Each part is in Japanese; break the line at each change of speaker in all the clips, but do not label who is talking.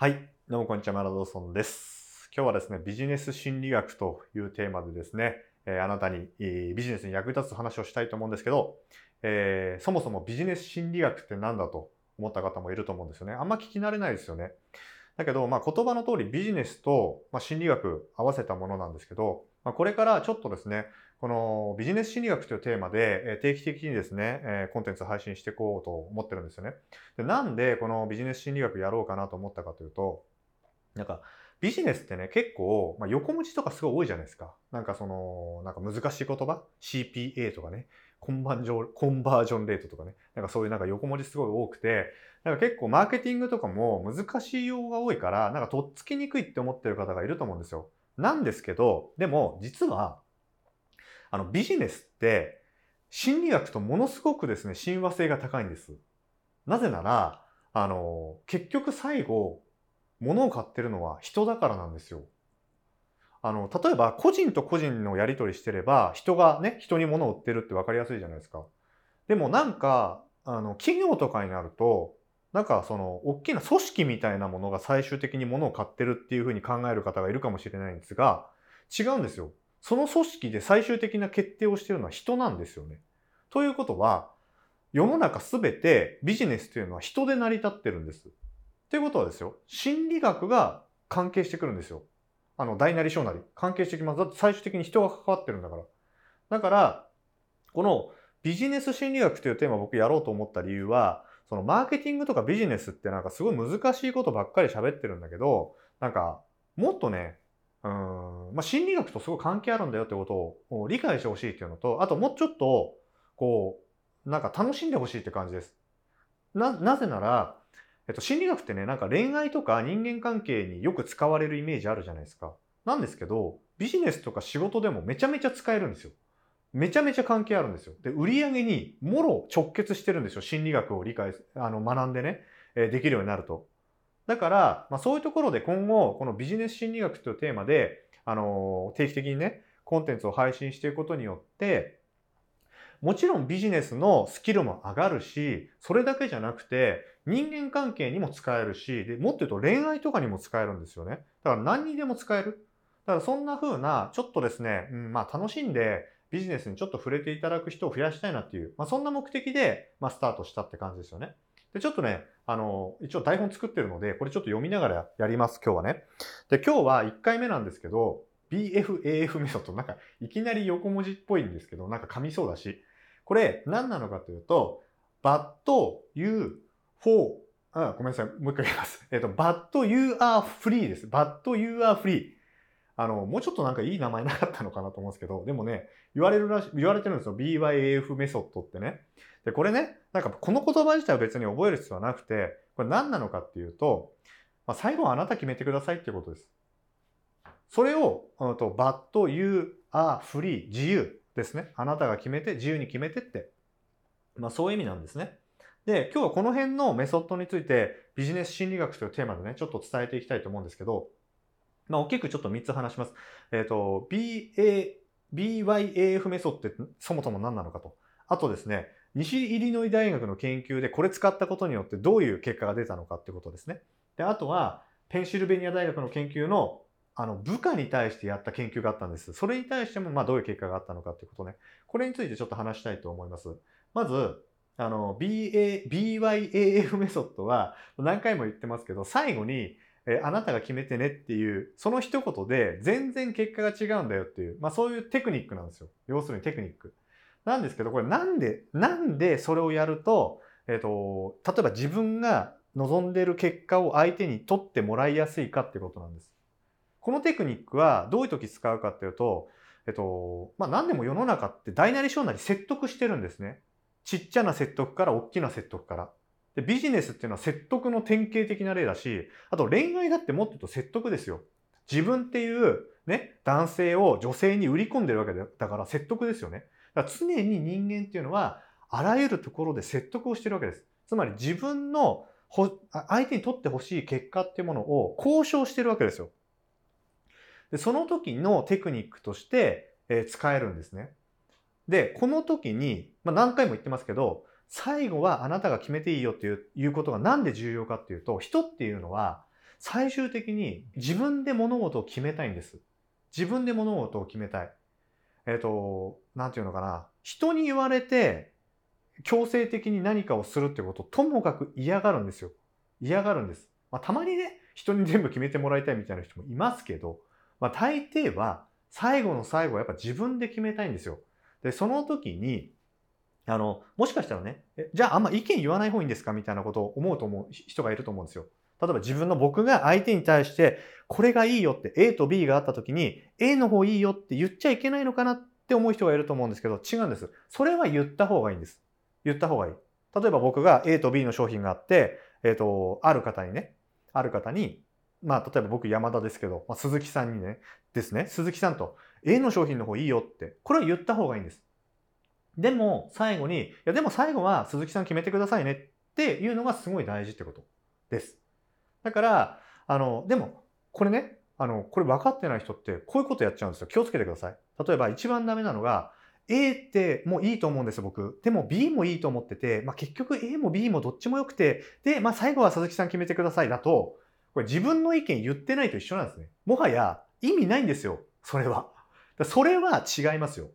はい、どうもこんにちは、マラドーソンです。今日はですね、ビジネス心理学というテーマでですね、えあなたに、えビジネスに役立つ話をしたいと思うんですけど、えーそもそもビジネス心理学って何だと思った方もいると思うんですよね。あんま聞き慣れないですよね。だけど、まあ、言葉の通りビジネスと、ま、心理学合わせたものなんですけど、まあ、これからちょっとですね、このビジネス心理学というテーマで、定期的にですね、コンテンツ配信していこうと思ってるんですよね。でなんでこのビジネス心理学やろうかなと思ったかというと、なんかビジネスってね、結構、まあ、横文字とかすごい多いじゃないですか。なんかその、なんか難しい言葉 ?CPA とかね、コンバージョン、コンバージョンレートとかね、なんかそういうなんか横文字すごい多くて、なんか結構マーケティングとかも難しい用語が多いから、なんかとっつきにくいって思ってる方がいると思うんですよ。なんですけど、でも実は、あのビジネスって心理学とものすごくですね、親和性が高いんです。なぜなら、あの、結局最後、物を買ってるのは人だからなんですよ。あの、例えば個人と個人のやり取りしてれば、人がね、人に物を売ってるって分かりやすいじゃないですか。でもなんか、あの、企業とかになると、なんかその、大きな組織みたいなものが最終的に物を買ってるっていうふうに考える方がいるかもしれないんですが、違うんですよ。その組織で最終的な決定をしているのは人なんですよね。ということは、世の中すべてビジネスというのは人で成り立ってるんです。ということはですよ、心理学が関係してくるんですよ。あの、大なり小なり関係してきます。だって最終的に人が関わってるんだから。だから、このビジネス心理学というテーマを僕やろうと思った理由は、そのマーケティングとかビジネスってなんかすごい難しいことばっかり喋ってるんだけど、なんかもっとね、うん、まあ、心理学とすごい関係あるんだよってことを理解してほしいっていうのと、あともうちょっと、こう、なんか楽しんでほしいって感じです。な、なぜなら、えっと、心理学ってね、なんか恋愛とか人間関係によく使われるイメージあるじゃないですか。なんですけど、ビジネスとか仕事でもめちゃめちゃ使えるんですよ。めちゃめちゃ関係あるんですよ。で、売り上げにもろ直結してるんですよ。心理学を理解、あの、学んでね、えーできるようになると。だから、まあ、そういうところで今後、このビジネス心理学というテーマで、あの定期的にね、コンテンツを配信していくことによって、もちろんビジネスのスキルも上がるし、それだけじゃなくて、人間関係にも使えるし、でもっと言うと恋愛とかにも使えるんですよね。だから何にでも使える。だからそんな風な、ちょっとですね、うん、まあ楽しんでビジネスにちょっと触れていただく人を増やしたいなっていう、まあそんな目的で、まあスタートしたって感じですよね。で、ちょっとね、あの、一応台本作ってるので、これちょっと読みながらやります、今日はね。で、今日は1回目なんですけど、BFAF メソッド、なんかいきなり横文字っぽいんですけど、なんか噛みそうだし、これ何なのかというと、but you for あ、ごめんなさい。もう一回言います。えっと、but you are free です。but you are free。あの、もうちょっとなんかいい名前なかったのかなと思うんですけど、でもね、言われるらし、言われてるんですよ。BYAF メソッドってね。で、これね、なんかこの言葉自体は別に覚える必要はなくて、これ何なのかっていうと、まあ、最後はあなた決めてくださいっていうことです。それを、うんと、but you are free 自由ですね。あなたが決めて、自由に決めてって。まあそういう意味なんですね。で、今日はこの辺のメソッドについてビジネス心理学というテーマでね、ちょっと伝えていきたいと思うんですけど、まあ大きくちょっと3つ話します。えっ、と、BA、BYAF メソッドってそもそも何なのかと。あとですね、西イリノイ大学の研究でこれ使ったことによってどういう結果が出たのかってことですね。で、あとは、ペンシルベニア大学の研究のあの部下に対してやった研究があったんです。それに対してもまあどういう結果があったのかってことね。これについてちょっと話したいと思います。まず、あの、BA、BYAF メソッドは何回も言ってますけど、最後に、えーあなたが決めてねっていう、その一言で全然結果が違うんだよっていう、まあそういうテクニックなんですよ。要するにテクニック。なんですけど、これなんで、なんでそれをやると、えっ、と、例えば自分が望んでる結果を相手に取ってもらいやすいかっていうことなんです。このテクニックはどういう時使うかっていうと、えっと、まあ何でも世の中って大なり小なり説得してるんですね。ちっちゃな説得から大きな説得から。で、ビジネスっていうのは説得の典型的な例だし、あと恋愛だってもっと言うと説得ですよ。自分っていうね、男性を女性に売り込んでるわけだから説得ですよね。だから常に人間っていうのは、あらゆるところで説得をしてるわけです。つまり自分のほ相手に取ってほしい結果っていうものを交渉してるわけですよ。で、その時のテクニックとして、えー使えるんですね。で、この時に、まあ、何回も言ってますけど、最後はあなたが決めていいよっていういうことがなんで重要かっていうと、人っていうのは、最終的に自分で物事を決めたいんです。自分で物事を決めたい。えっ、ー、と、なんていうのかな。人に言われて強制的に何かをするってことをともかく嫌がるんですよ。嫌がるんです。まあ、たまにね、人に全部決めてもらいたいみたいな人もいますけど、まあ、大抵は最後の最後はやっぱ自分で決めたいんですよ。で、その時に、あの、もしかしたらね、じゃああんま意見言わない方がいいんですかみたいなことを思うと思う人がいると思うんですよ。例えば自分の僕が相手に対して、これがいいよって A と B があった時に、A の方いいよって言っちゃいけないのかなって思う人がいると思うんですけど、違うんです。それは言った方がいいんです。言った方がいい。例えば僕が A と B の商品があって、えっ、ー、と、ある方にね、ある方に、まあ、例えば僕山田ですけど、まあ、鈴木さんにね、ですね、鈴木さんと A の商品の方いいよって、これは言った方がいいんです。でも、最後に、いや、でも最後は鈴木さん決めてくださいねっていうのがすごい大事ってことです。だから、あの、でも、これね、あの、これ分かってない人ってこういうことやっちゃうんですよ。気をつけてください。例えば一番ダメなのが、A ってもういいと思うんです僕。でも B もいいと思ってて、まあ、結局 A も B もどっちも良くて、で、まあ、最後は鈴木さん決めてくださいだと、これ自分の意見言ってないと一緒なんですね。もはや意味ないんですよ。それは。それは違いますよ。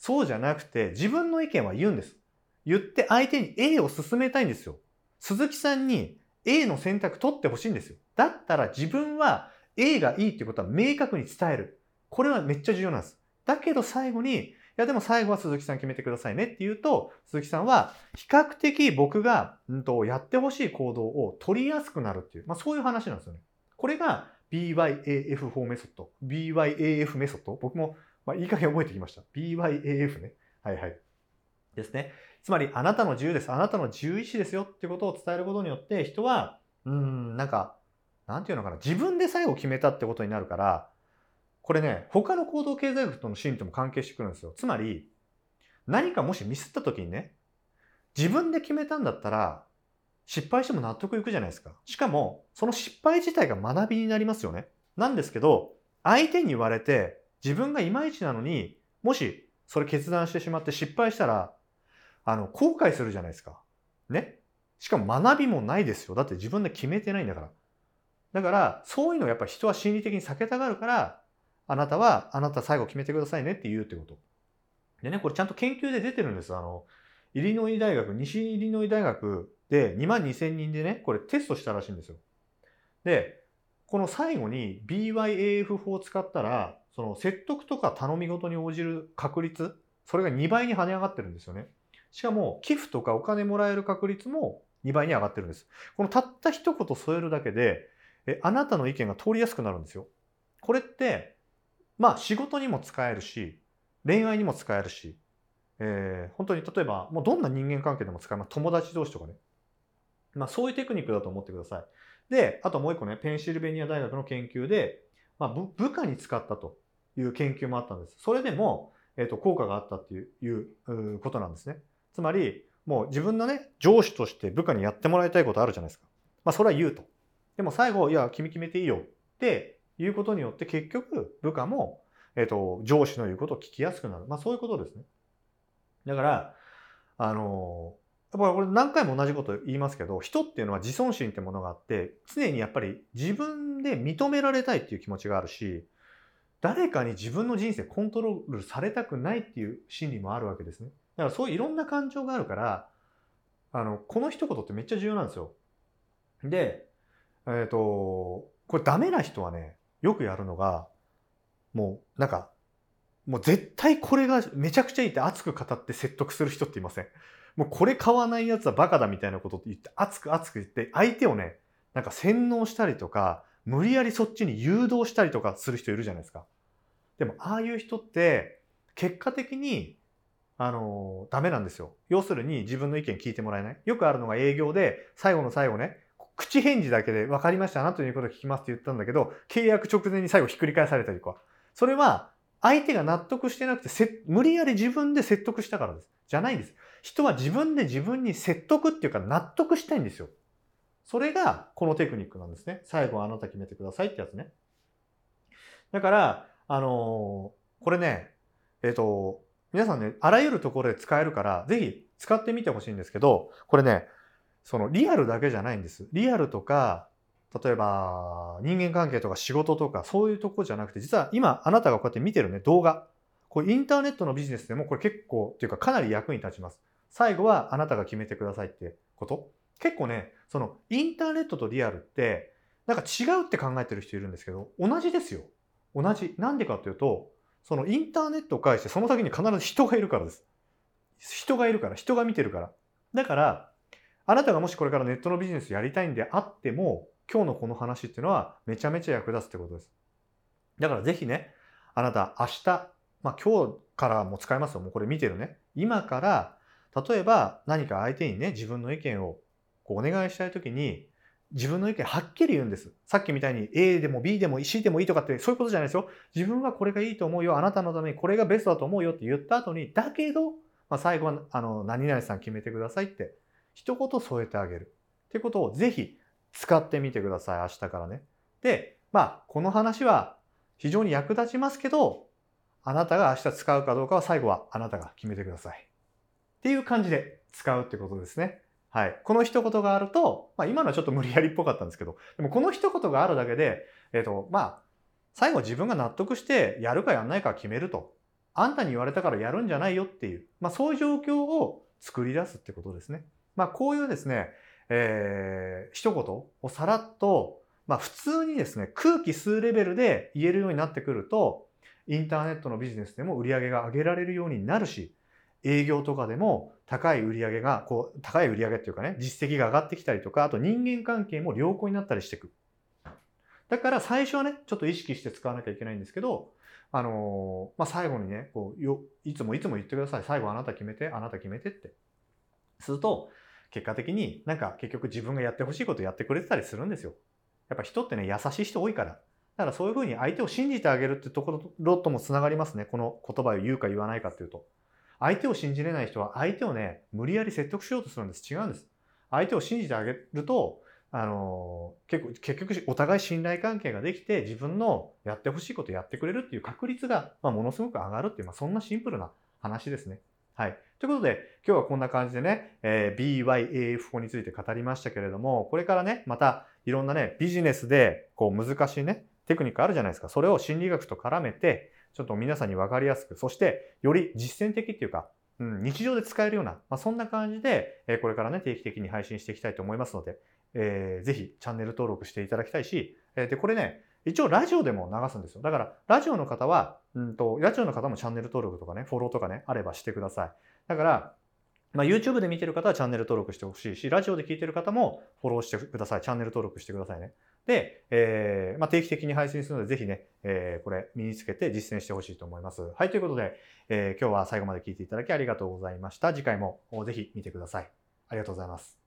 そうじゃなくて、自分の意見は言うんです。言って相手に A を進めたいんですよ。鈴木さんに A の選択取ってほしいんですよ。だったら自分は A がいいってことは明確に伝える。これはめっちゃ重要なんです。だけど最後に、いやでも最後は鈴木さん決めてくださいねって言うと、鈴木さんは比較的僕が、うんと、やってほしい行動を取りやすくなるっていう、まあそういう話なんですよね。これが BYAF4 メソッド。BYAF メソッド僕も、まあ、いい加減覚えてきました。BYAF ね。はいはい。ですね。つまり、あなたの自由です。あなたの自由意志ですよってことを伝えることによって、人は、うん、なんか、なんていうのかな。自分で最後決めたってことになるから、これね、他の行動経済学との心理とも関係してくるんですよ。つまり、何かもしミスった時にね、自分で決めたんだったら、失敗しても納得いくじゃないですか。しかも、その失敗自体が学びになりますよね。なんですけど、相手に言われて、自分がいまいちなのに、もしそれ決断してしまって失敗したら、あの、後悔するじゃないですか。ね。しかも学びもないですよ。だって自分で決めてないんだから。だから、そういうのをやっぱ人は心理的に避けたがるから、あなたは、あなた最後決めてくださいねって言うってこと。でね、これちゃんと研究で出てるんです。あの、イリノイ大学、西イリノイ大学で2万2000人でね、これテストしたらしいんですよ。で、この最後に BYAF 法を使ったら、その説得とか頼み事に応じる確率、それが2倍に跳ね上がってるんですよね。しかも、寄付とかお金もらえる確率も2倍に上がってるんです。このたった一言添えるだけで、えあなたの意見が通りやすくなるんですよ。これって、まあ仕事にも使えるし、恋愛にも使えるし、えー、本当に例えば、もうどんな人間関係でも使えます。友達同士とかね。まあそういうテクニックだと思ってください。で、あともう一個ね、ペンシルベニア大学の研究で、まあ、部下に使ったという研究もあったんです。それでも、えっ、と、効果があったっていういうことなんですね。つまり、もう自分のね、上司として部下にやってもらいたいことあるじゃないですか。まあ、それは言うと。でも最後、いや、君決めていいよっていうことによって結局、部下も、えっ、ー、と、上司の言うことを聞きやすくなる。まあ、そういうことですね。だから、あのやっぱこれ何回も同じこと言いますけど、人っていうのは自尊心ってものがあって、常にやっぱり自分で認められたいっていう気持ちがあるし、誰かに自分の人生コントロールされたくないっていう心理もあるわけですね。だからそういういろんな感情があるから、あの、この一言ってめっちゃ重要なんですよ。で、えっ、ー、と、これダメな人はね、よくやるのが、もうなんかもう絶対これがめちゃくちゃいいって熱く語って説得する人っていません。もうこれ買わないやつはバカだみたいなことって言って熱く熱く言って相手をね、なんか洗脳したりとか、無理やりそっちに誘導したりとかする人いるじゃないですか。でもああいう人って結果的にあのダメなんですよ。要するに自分の意見聞いてもらえない。よくあるのが営業で最後の最後ね、口返事だけで分かりましたあなたの言うこと聞きますって言ったんだけど、契約直前に最後ひっくり返されたりとか。それは相手が納得してなくて無理やり自分で説得したからです。じゃないんです。人は自分で自分に説得っていうか納得したいんですよ。それがこのテクニックなんですね。最後はあなた決めてくださいってやつね。だから、あのー、これね、えっ、ー、と、皆さんね、あらゆるところで使えるから、ぜひ使ってみてほしいんですけど、これね、そのリアルだけじゃないんです。リアルとか、例えば人間関係とか仕事とかそういうとこじゃなくて実は今あなたがこうやって見てるね動画こうインターネットのビジネスでもこれ結構っていうかかなり役に立ちます最後はあなたが決めてくださいってこと？結構ねそのインターネットとリアルってなんか違うって考えてる人いるんですけど同じですよ同じなんでかっていうとそのインターネットを介してその先に必ず人がいるからです人がいるから人が見てるからだからあなたがもしこれからネットのビジネスやりたいんであっても今日のこの話っていうのはめちゃめちゃ役立つってことです。だからぜひね、あなた明日、まあ今日からも使えますよ。もうこれ見てるね。今から、例えば何か相手にね、自分の意見をこうお願いしたいときに、自分の意見はっきり言うんです。さっきみたいに A でも B でも C でもいいとかってそういうことじゃないですよ。自分はこれがいいと思うよ。あなたのためにこれがベストだと思うよって言った後に、だけど、まあ、最後はあの何々さん決めてくださいって一言添えてあげる。ってことをぜひ使ってみてください。明日からね。で、まあ、この話は非常に役立ちますけど、あなたが明日使うかどうかは最後はあなたが決めてください。っていう感じで使うってことですね。はい。この一言があると、まあ今のはちょっと無理やりっぽかったんですけど、でもこの一言があるだけで、えっ、ー、と、まあ、最後自分が納得してやるかやんないか決めると。あんたに言われたからやるんじゃないよっていう、まあそういう状況を作り出すってことですね。まあこういうですね、えー、一言をさらっと、まあ普通にですね、空気吸うレベルで言えるようになってくると、インターネットのビジネスでも売り上げが上げられるようになるし、営業とかでも高い売り上げが、こう、高い売り上げっていうかね、実績が上がってきたりとか、あと人間関係も良好になったりしていく。だから最初はね、ちょっと意識して使わなきゃいけないんですけど、あのー、まあ、最後にね、こう、よ、いつもいつも言ってください。最後あなた決めて、あなた決めてって。すると、結果的になんか結局自分がやってほしいことやってくれてたりするんですよ。やっぱ人ってね、優しい人多いから。だからそういうふうに相手を信じてあげるってところともつながりますね。この言葉を言うか言わないかっていうと。相手を信じれない人は相手をね、無理やり説得しようとするんです。違うんです。相手を信じてあげると、あの結構結局お互い信頼関係ができて自分のやってほしいことやってくれるっていう確率が、まあ、ものすごく上がるっていう、まあ、そんなシンプルな話ですね。はい。ということで、今日はこんな感じでね、えー、BYAF 法について語りましたけれども、これからね、またいろんなね、ビジネスでこう難しいね、テクニックあるじゃないですか。それを心理学と絡めて、ちょっと皆さんに分かりやすく、そしてより実践的っていうか、うん、日常で使えるような、まあ、そんな感じで、え、これからね、定期的に配信していきたいと思いますので、えー、ぜひチャンネル登録していただきたいし、えー、で、これね、一応ラジオでも流すんですよ。だから、ラジオの方は、うんと、ラジオの方もチャンネル登録とかね、フォローとかね、あればしてください。だから、まあ、YouTube で見てる方はチャンネル登録してほしいし、ラジオで聞いてる方もフォローしてください。チャンネル登録してくださいね。で、えー、まあ、定期的に配信するので、ぜひね、えー、これ身につけて実践してほしいと思います。はい、ということで、えー、今日は最後まで聞いていただきありがとうございました。次回もぜひ見てください。ありがとうございます。